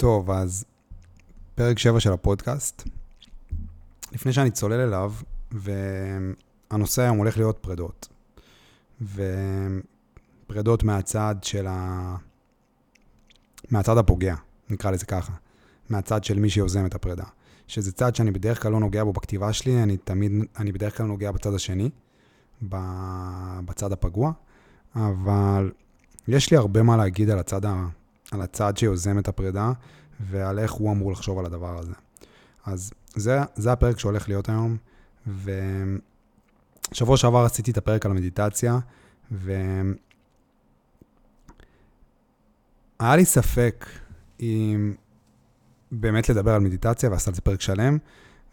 טוב, אז פרק 7 של הפודקאסט. לפני שאני צולל אליו, והנושא היום הולך להיות פרדות. ופרדות מהצד של ה... מהצד הפוגע, נקרא לזה ככה. מהצד של מי שיוזם את הפרידה. שזה צד שאני בדרך כלל לא נוגע בו בכתיבה שלי, אני תמיד, אני בדרך כלל נוגע בצד השני, בצד הפגוע, אבל יש לי הרבה מה להגיד על הצד, ה, על הצד שיוזם את הפרידה, ועל איך הוא אמור לחשוב על הדבר הזה. אז זה, זה הפרק שהולך להיות היום, ושבוע שעבר עשיתי את הפרק על המדיטציה, והיה לי ספק אם באמת לדבר על מדיטציה, ועשה על זה פרק שלם,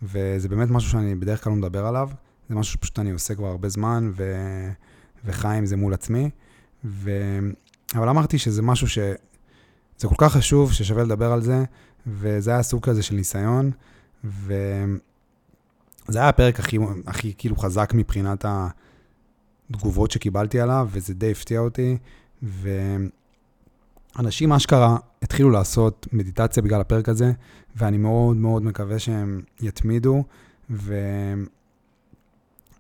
וזה באמת משהו שאני בדרך כלל לא מדבר עליו, זה משהו שפשוט אני עושה כבר הרבה זמן, ו... וחי עם זה מול עצמי, ו... אבל אמרתי שזה משהו ש... זה כל כך חשוב ששווה לדבר על זה, וזה היה סוג כזה של ניסיון, וזה היה הפרק הכי, הכי כאילו חזק מבחינת התגובות שקיבלתי עליו, וזה די הפתיע אותי, ואנשים אשכרה התחילו לעשות מדיטציה בגלל הפרק הזה, ואני מאוד מאוד מקווה שהם יתמידו, ו...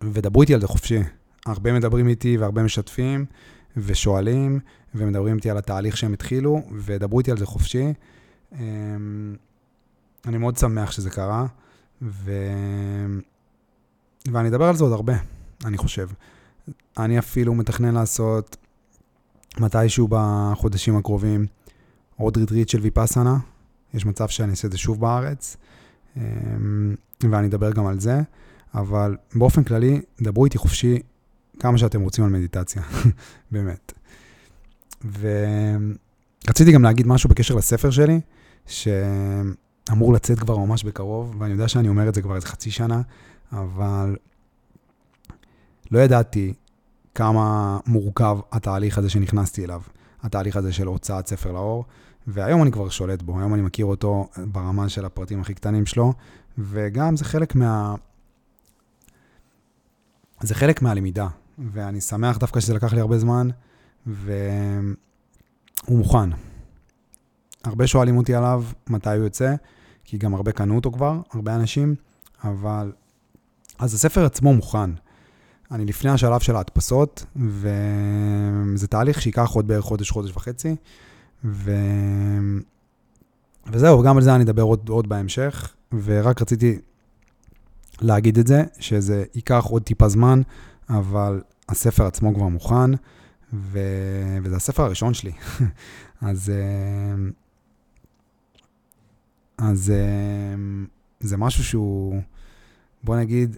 ודברו איתי על זה חופשי. הרבה מדברים איתי והרבה משתפים ושואלים, ומדברים איתי על התהליך שהם התחילו, ודברו איתי על זה חופשי. אמ, אני מאוד שמח שזה קרה, ו... ואני אדבר על זה עוד הרבה, אני חושב. אני אפילו מתכנן לעשות מתישהו בחודשים הקרובים עוד ריטריט של ויפאסנה. יש מצב שאני אעשה את זה שוב בארץ, אמ, ואני אדבר גם על זה, אבל באופן כללי, דברו איתי חופשי כמה שאתם רוצים על מדיטציה, באמת. ורציתי גם להגיד משהו בקשר לספר שלי, שאמור לצאת כבר ממש בקרוב, ואני יודע שאני אומר את זה כבר איזה חצי שנה, אבל לא ידעתי כמה מורכב התהליך הזה שנכנסתי אליו, התהליך הזה של הוצאת ספר לאור, והיום אני כבר שולט בו, היום אני מכיר אותו ברמה של הפרטים הכי קטנים שלו, וגם זה חלק מה... זה חלק מהלמידה, ואני שמח דווקא שזה לקח לי הרבה זמן, והוא מוכן. הרבה שואלים אותי עליו מתי הוא יוצא, כי גם הרבה קנו אותו כבר, הרבה אנשים, אבל... אז הספר עצמו מוכן. אני לפני השלב של ההדפסות, וזה תהליך שייקח עוד בערך חודש, חודש וחצי, ו... וזהו, גם על זה אני אדבר עוד, עוד בהמשך, ורק רציתי להגיד את זה, שזה ייקח עוד טיפה זמן, אבל הספר עצמו כבר מוכן, ו... וזה הספר הראשון שלי. אז, אה, אז אה, זה משהו שהוא, בוא נגיד,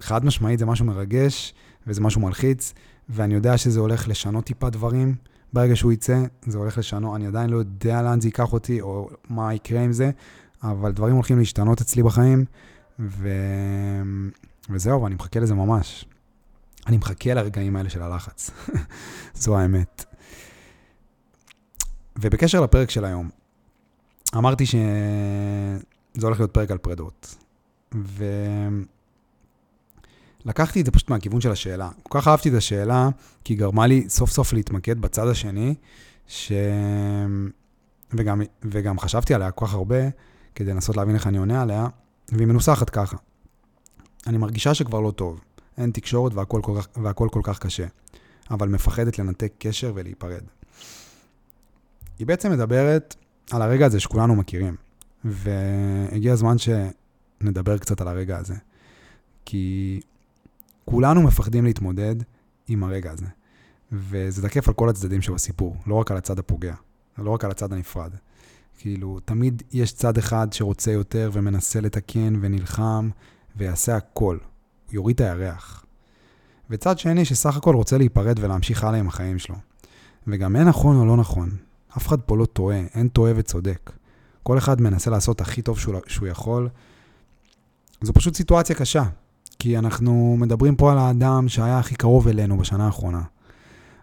חד משמעית זה משהו מרגש, וזה משהו מלחיץ, ואני יודע שזה הולך לשנות טיפה דברים. ברגע שהוא יצא, זה הולך לשנות, אני עדיין לא יודע לאן זה ייקח אותי, או מה יקרה עם זה, אבל דברים הולכים להשתנות אצלי בחיים, ו... וזהו, אני מחכה לזה ממש. אני מחכה לרגעים האלה של הלחץ. זו האמת. ובקשר לפרק של היום, אמרתי שזה הולך להיות פרק על פרדות. ולקחתי את זה פשוט מהכיוון של השאלה. כל כך אהבתי את השאלה, כי היא גרמה לי סוף סוף להתמקד בצד השני, ש... וגם, וגם חשבתי עליה כל כך הרבה, כדי לנסות להבין איך אני עונה עליה, והיא מנוסחת ככה. אני מרגישה שכבר לא טוב. אין תקשורת והכל כל כך, והכל כל כך קשה, אבל מפחדת לנתק קשר ולהיפרד. היא בעצם מדברת על הרגע הזה שכולנו מכירים, והגיע הזמן שנדבר קצת על הרגע הזה. כי כולנו מפחדים להתמודד עם הרגע הזה, וזה תקף על כל הצדדים שבסיפור, לא רק על הצד הפוגע, לא רק על הצד הנפרד. כאילו, תמיד יש צד אחד שרוצה יותר ומנסה לתקן ונלחם ויעשה הכל, יוריד את הירח. וצד שני שסך הכל רוצה להיפרד ולהמשיך הלאה עם החיים שלו. וגם אין נכון או לא נכון. אף אחד פה לא טועה, אין טועה וצודק. כל אחד מנסה לעשות הכי טוב שהוא, שהוא יכול. זו פשוט סיטואציה קשה, כי אנחנו מדברים פה על האדם שהיה הכי קרוב אלינו בשנה האחרונה.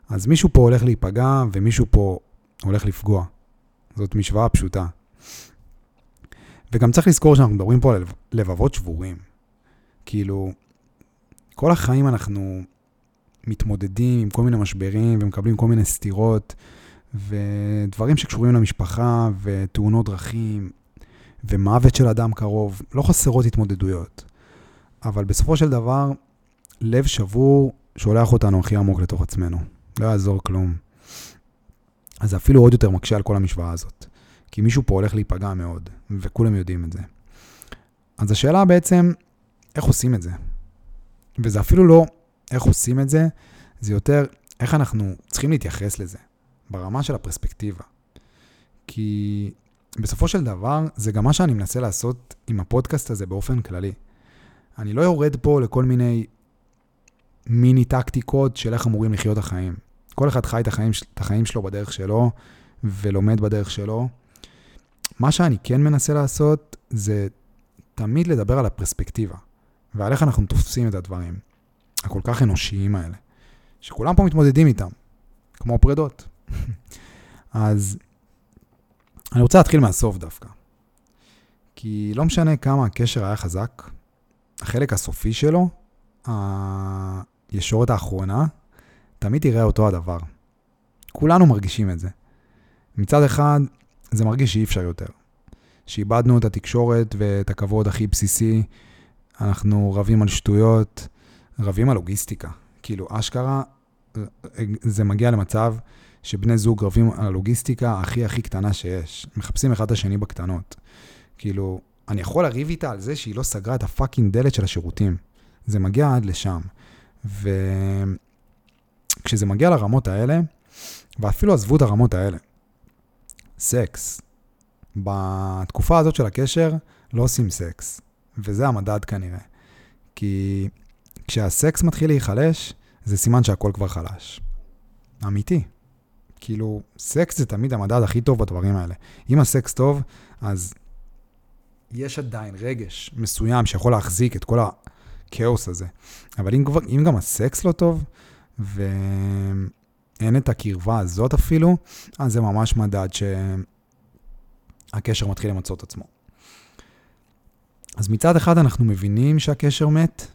אז מישהו פה הולך להיפגע ומישהו פה הולך לפגוע. זאת משוואה פשוטה. וגם צריך לזכור שאנחנו מדברים פה על לבבות שבורים. כאילו, כל החיים אנחנו מתמודדים עם כל מיני משברים ומקבלים כל מיני סתירות, ודברים שקשורים למשפחה, ותאונות דרכים, ומוות של אדם קרוב, לא חסרות התמודדויות. אבל בסופו של דבר, לב שבור שולח אותנו הכי עמוק לתוך עצמנו. לא יעזור כלום. אז זה אפילו עוד יותר מקשה על כל המשוואה הזאת. כי מישהו פה הולך להיפגע מאוד, וכולם יודעים את זה. אז השאלה בעצם, איך עושים את זה? וזה אפילו לא איך עושים את זה, זה יותר איך אנחנו צריכים להתייחס לזה, ברמה של הפרספקטיבה. כי בסופו של דבר, זה גם מה שאני מנסה לעשות עם הפודקאסט הזה באופן כללי. אני לא יורד פה לכל מיני מיני טקטיקות של איך אמורים לחיות החיים. כל אחד חי את החיים, את החיים שלו בדרך שלו, ולומד בדרך שלו. מה שאני כן מנסה לעשות, זה תמיד לדבר על הפרספקטיבה, ועל איך אנחנו תופסים את הדברים, הכל כך אנושיים האלה, שכולם פה מתמודדים איתם, כמו פרדות. אז אני רוצה להתחיל מהסוף דווקא. כי לא משנה כמה הקשר היה חזק, החלק הסופי שלו, הישורת האחרונה, תמיד תראה אותו הדבר. כולנו מרגישים את זה. מצד אחד, זה מרגיש שאי אפשר יותר. שאיבדנו את התקשורת ואת הכבוד הכי בסיסי, אנחנו רבים על שטויות, רבים על לוגיסטיקה. כאילו, אשכרה, זה מגיע למצב שבני זוג רבים על הלוגיסטיקה הכי הכי קטנה שיש. מחפשים אחד את השני בקטנות. כאילו, אני יכול לריב איתה על זה שהיא לא סגרה את ה fucking דלת של השירותים. זה מגיע עד לשם. וכשזה מגיע לרמות האלה, ואפילו עזבו את הרמות האלה, סקס. בתקופה הזאת של הקשר לא עושים סקס, וזה המדד כנראה. כי כשהסקס מתחיל להיחלש, זה סימן שהכל כבר חלש. אמיתי. כאילו, סקס זה תמיד המדד הכי טוב בדברים האלה. אם הסקס טוב, אז יש עדיין רגש מסוים שיכול להחזיק את כל הכאוס הזה. אבל אם, כבר, אם גם הסקס לא טוב, ואין את הקרבה הזאת אפילו, אז זה ממש מדד שהקשר מתחיל למצות עצמו. אז מצד אחד אנחנו מבינים שהקשר מת,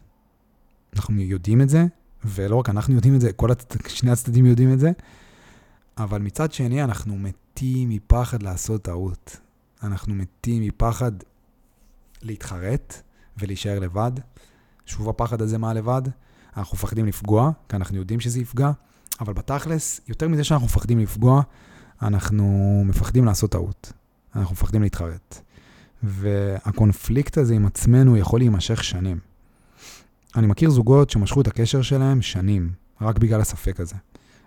אנחנו יודעים את זה, ולא רק אנחנו יודעים את זה, כל הצד, שני הצדדים יודעים את זה, אבל מצד שני אנחנו מתים מפחד לעשות טעות. אנחנו מתים מפחד להתחרט ולהישאר לבד. שוב הפחד הזה מה לבד? אנחנו מפחדים לפגוע, כי אנחנו יודעים שזה יפגע, אבל בתכלס, יותר מזה שאנחנו מפחדים לפגוע, אנחנו מפחדים לעשות טעות. אנחנו מפחדים להתחרט. והקונפליקט הזה עם עצמנו יכול להימשך שנים. אני מכיר זוגות שמשכו את הקשר שלהם שנים, רק בגלל הספק הזה.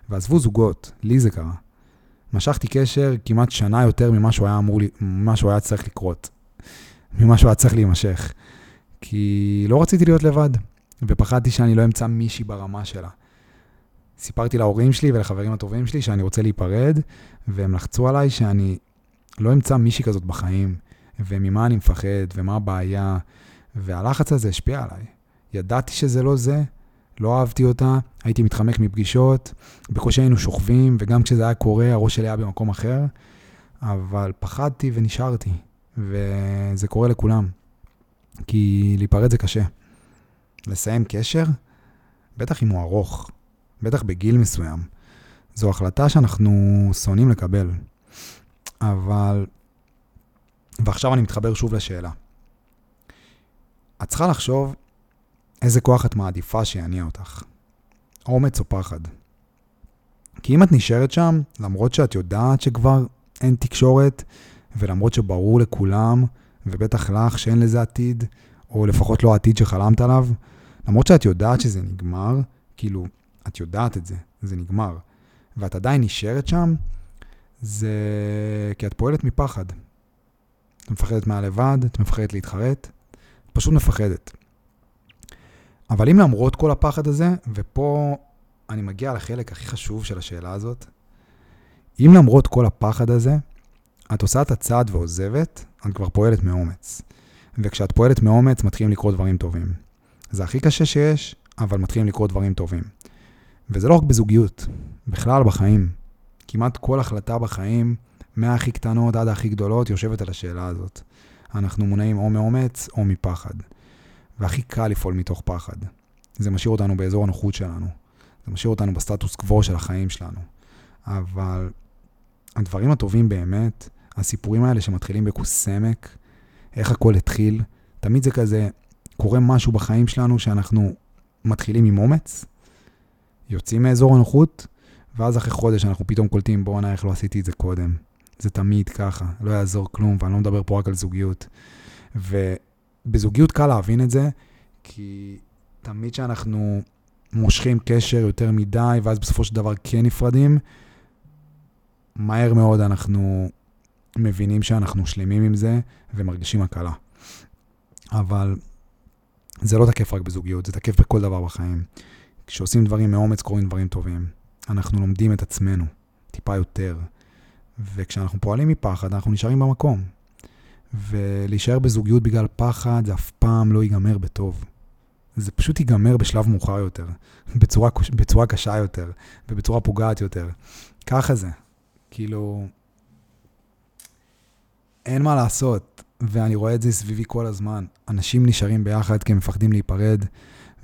ועזבו זוגות, לי זה קרה. משכתי קשר כמעט שנה יותר ממה שהוא היה אמור, ממה שהוא היה צריך לקרות. ממה שהוא היה צריך להימשך. כי לא רציתי להיות לבד, ופחדתי שאני לא אמצא מישהי ברמה שלה. סיפרתי להורים שלי ולחברים הטובים שלי שאני רוצה להיפרד, והם לחצו עליי שאני לא אמצא מישהי כזאת בחיים, וממה אני מפחד, ומה הבעיה, והלחץ הזה השפיע עליי. ידעתי שזה לא זה, לא אהבתי אותה, הייתי מתחמק מפגישות, בקושי היינו שוכבים, וגם כשזה היה קורה, הראש שלי היה במקום אחר, אבל פחדתי ונשארתי, וזה קורה לכולם. כי להיפרד זה קשה. לסיים קשר, בטח אם הוא ארוך, בטח בגיל מסוים, זו החלטה שאנחנו שונאים לקבל. אבל... ועכשיו אני מתחבר שוב לשאלה. את צריכה לחשוב איזה כוח את מעדיפה שיניע אותך. אומץ או פחד. כי אם את נשארת שם, למרות שאת יודעת שכבר אין תקשורת, ולמרות שברור לכולם, ובטח לך שאין לזה עתיד, או לפחות לא העתיד שחלמת עליו, למרות שאת יודעת שזה נגמר, כאילו, את יודעת את זה, זה נגמר, ואת עדיין נשארת שם, זה כי את פועלת מפחד. את מפחדת מהלבד, את מפחדת להתחרט, את פשוט מפחדת. אבל אם למרות כל הפחד הזה, ופה אני מגיע לחלק הכי חשוב של השאלה הזאת, אם למרות כל הפחד הזה, את עושה את הצעד ועוזבת, את כבר פועלת מאומץ. וכשאת פועלת מאומץ, מתחילים לקרות דברים טובים. זה הכי קשה שיש, אבל מתחילים לקרות דברים טובים. וזה לא רק בזוגיות, בכלל בחיים. כמעט כל החלטה בחיים, מהכי קטנות עד הכי גדולות, יושבת על השאלה הזאת. אנחנו מונעים או מאומץ או מפחד. והכי קל לפעול מתוך פחד. זה משאיר אותנו באזור הנוחות שלנו. זה משאיר אותנו בסטטוס קוו של החיים שלנו. אבל הדברים הטובים באמת, הסיפורים האלה שמתחילים בקוסמק, איך הכל התחיל, תמיד זה כזה, קורה משהו בחיים שלנו שאנחנו מתחילים עם אומץ, יוצאים מאזור הנוחות, ואז אחרי חודש אנחנו פתאום קולטים, בואנה, איך לא עשיתי את זה קודם. זה תמיד ככה, לא יעזור כלום, ואני לא מדבר פה רק על זוגיות. ובזוגיות קל להבין את זה, כי תמיד כשאנחנו מושכים קשר יותר מדי, ואז בסופו של דבר כן נפרדים, מהר מאוד אנחנו מבינים שאנחנו שלמים עם זה ומרגישים הקלה. אבל זה לא תקף רק בזוגיות, זה תקף בכל דבר בחיים. כשעושים דברים מאומץ קורים דברים טובים. אנחנו לומדים את עצמנו טיפה יותר, וכשאנחנו פועלים מפחד אנחנו נשארים במקום. ולהישאר בזוגיות בגלל פחד זה אף פעם לא ייגמר בטוב. זה פשוט ייגמר בשלב מאוחר יותר, בצורה, בצורה קשה יותר, ובצורה פוגעת יותר. ככה זה. כאילו, אין מה לעשות, ואני רואה את זה סביבי כל הזמן. אנשים נשארים ביחד כי הם מפחדים להיפרד,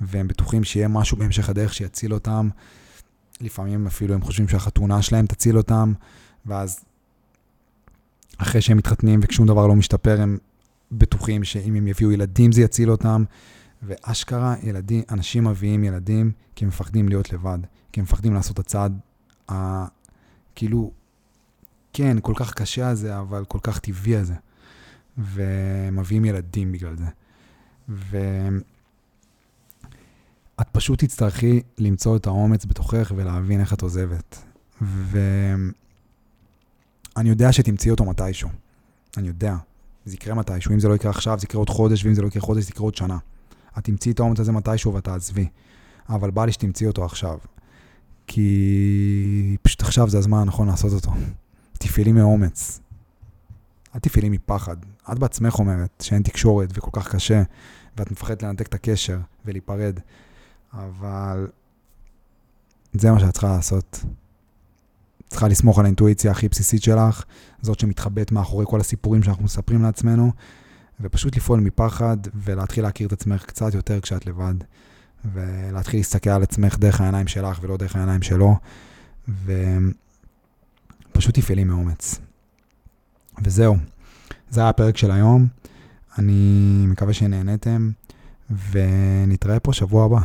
והם בטוחים שיהיה משהו בהמשך הדרך שיציל אותם. לפעמים אפילו הם חושבים שהחתונה שלהם תציל אותם, ואז אחרי שהם מתחתנים וכשום דבר לא משתפר, הם בטוחים שאם הם יביאו ילדים זה יציל אותם. ואשכרה, ילדים, אנשים מביאים ילדים כי הם מפחדים להיות לבד, כי הם מפחדים לעשות את הצעד, ה... כאילו, כן, כל כך קשה הזה, אבל כל כך טבעי הזה. ומביאים ילדים בגלל זה. ואת פשוט תצטרכי למצוא את האומץ בתוכך ולהבין איך את עוזבת. ואני יודע שתמצאי אותו מתישהו. אני יודע. זה יקרה מתישהו. אם זה לא יקרה עכשיו, זה יקרה עוד חודש, ואם זה לא יקרה חודש, זה יקרה עוד שנה. את תמצאי את האומץ הזה מתישהו ואת תעזבי. אבל בא לי שתמצאי אותו עכשיו. כי פשוט עכשיו זה הזמן הנכון לעשות אותו. תפעלי מאומץ. אל תפעלי מפחד. את בעצמך אומרת שאין תקשורת וכל כך קשה, ואת מפחדת לנתק את הקשר ולהיפרד, אבל זה מה שאת צריכה לעשות. צריכה לסמוך על האינטואיציה הכי בסיסית שלך, זאת שמתחבאת מאחורי כל הסיפורים שאנחנו מספרים לעצמנו, ופשוט לפעול מפחד ולהתחיל להכיר את עצמך קצת יותר כשאת לבד, ולהתחיל להסתכל על עצמך דרך העיניים שלך ולא דרך העיניים שלו, ופשוט תפעלי מאומץ. וזהו, זה היה הפרק של היום. אני מקווה שנהניתם, ונתראה פה שבוע הבא.